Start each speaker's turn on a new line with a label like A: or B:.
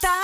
A: た